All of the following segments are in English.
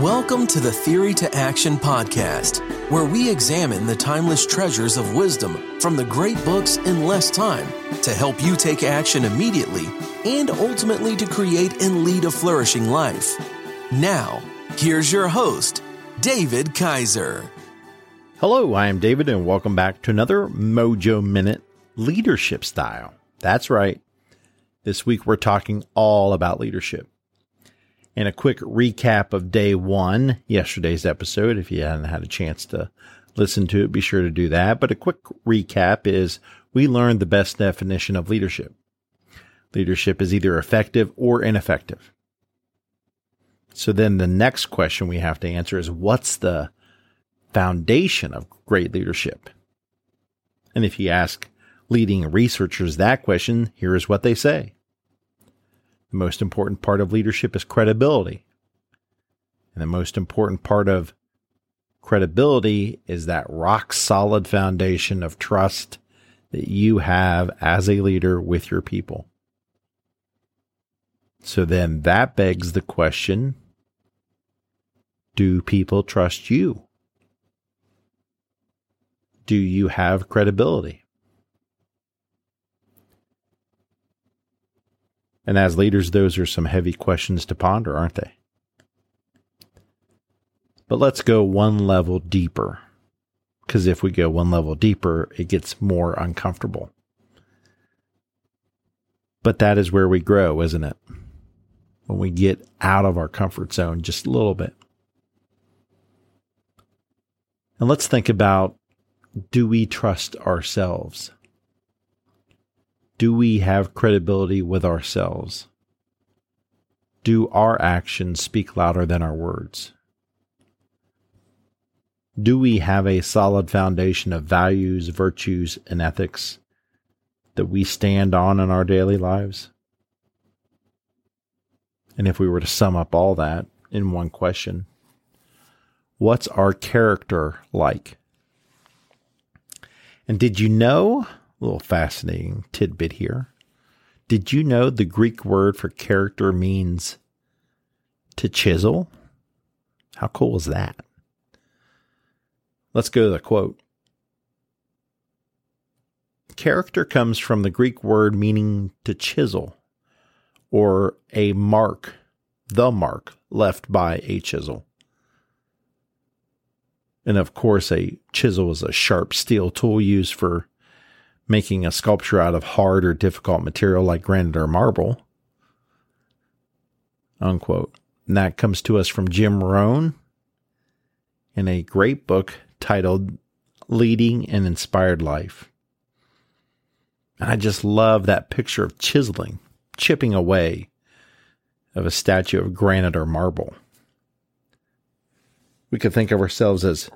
Welcome to the Theory to Action podcast, where we examine the timeless treasures of wisdom from the great books in less time to help you take action immediately and ultimately to create and lead a flourishing life. Now, here's your host, David Kaiser. Hello, I am David, and welcome back to another Mojo Minute Leadership Style. That's right. This week we're talking all about leadership. And a quick recap of day one, yesterday's episode. If you hadn't had a chance to listen to it, be sure to do that. But a quick recap is we learned the best definition of leadership. Leadership is either effective or ineffective. So then the next question we have to answer is what's the foundation of great leadership? And if you ask leading researchers that question, here is what they say. The most important part of leadership is credibility. And the most important part of credibility is that rock solid foundation of trust that you have as a leader with your people. So then that begs the question do people trust you? Do you have credibility? And as leaders, those are some heavy questions to ponder, aren't they? But let's go one level deeper. Because if we go one level deeper, it gets more uncomfortable. But that is where we grow, isn't it? When we get out of our comfort zone just a little bit. And let's think about do we trust ourselves? Do we have credibility with ourselves? Do our actions speak louder than our words? Do we have a solid foundation of values, virtues, and ethics that we stand on in our daily lives? And if we were to sum up all that in one question, what's our character like? And did you know little fascinating tidbit here. Did you know the Greek word for character means to chisel? How cool is that? Let's go to the quote. Character comes from the Greek word meaning to chisel or a mark, the mark left by a chisel. And of course, a chisel is a sharp steel tool used for making a sculpture out of hard or difficult material like granite or marble. Unquote. And that comes to us from Jim Rohn in a great book titled Leading an Inspired Life. And I just love that picture of chiseling, chipping away of a statue of granite or marble. We could think of ourselves as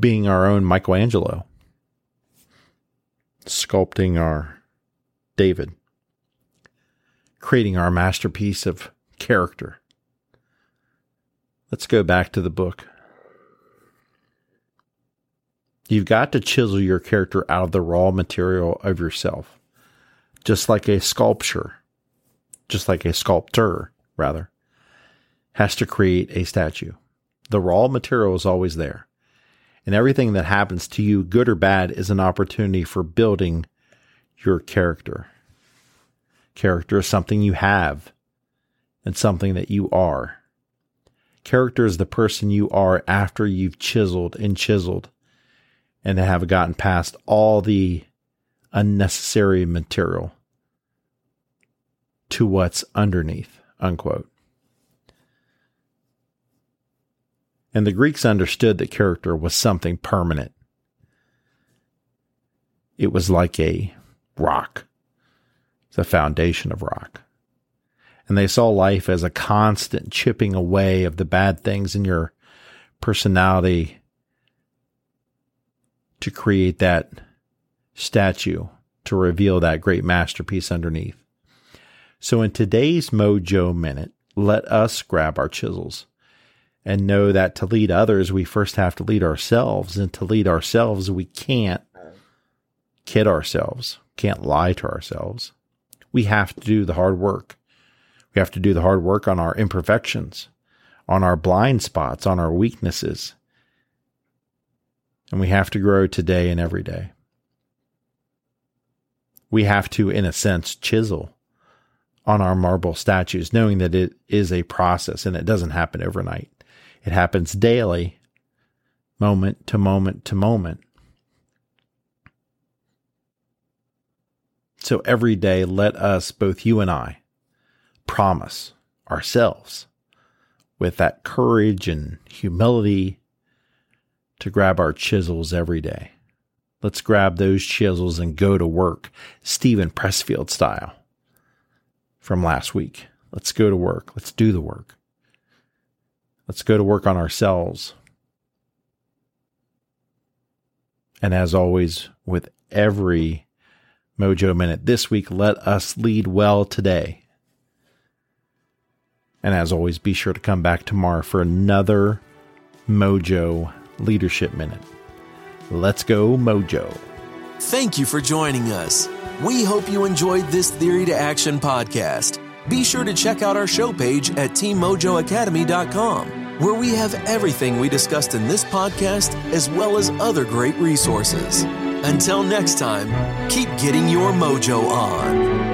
being our own Michelangelo sculpting our David, creating our masterpiece of character. Let's go back to the book. You've got to chisel your character out of the raw material of yourself, just like a sculpture, just like a sculptor, rather, has to create a statue. The raw material is always there. And everything that happens to you, good or bad, is an opportunity for building your character. Character is something you have and something that you are. Character is the person you are after you've chiseled and chiseled and have gotten past all the unnecessary material to what's underneath, unquote. And the Greeks understood that character was something permanent. It was like a rock, the foundation of rock. And they saw life as a constant chipping away of the bad things in your personality to create that statue, to reveal that great masterpiece underneath. So in today's Mojo Minute, let us grab our chisels and know that to lead others, we first have to lead ourselves. And to lead ourselves, we can't kid ourselves, can't lie to ourselves. We have to do the hard work. We have to do the hard work on our imperfections, on our blind spots, on our weaknesses. And we have to grow today and every day. We have to, in a sense, chisel on our marble statues, knowing that it is a process and it doesn't happen overnight. It happens daily, moment to moment to moment. So every day, let us, both you and I, promise ourselves with that courage and humility to grab our chisels every day. Let's grab those chisels and go to work, Steven Pressfield style from last week. Let's go to work. Let's do the work. Let's go to work on ourselves. And as always, with every Mojo Minute this week, let us lead well today. And as always, be sure to come back tomorrow for another Mojo Leadership Minute. Let's go, Mojo. Thank you for joining us. We hope you enjoyed this Theory to Action podcast. Be sure to check out our show page at teammojoacademy.com, where we have everything we discussed in this podcast, as well as other great resources. Until next time, keep getting your mojo on.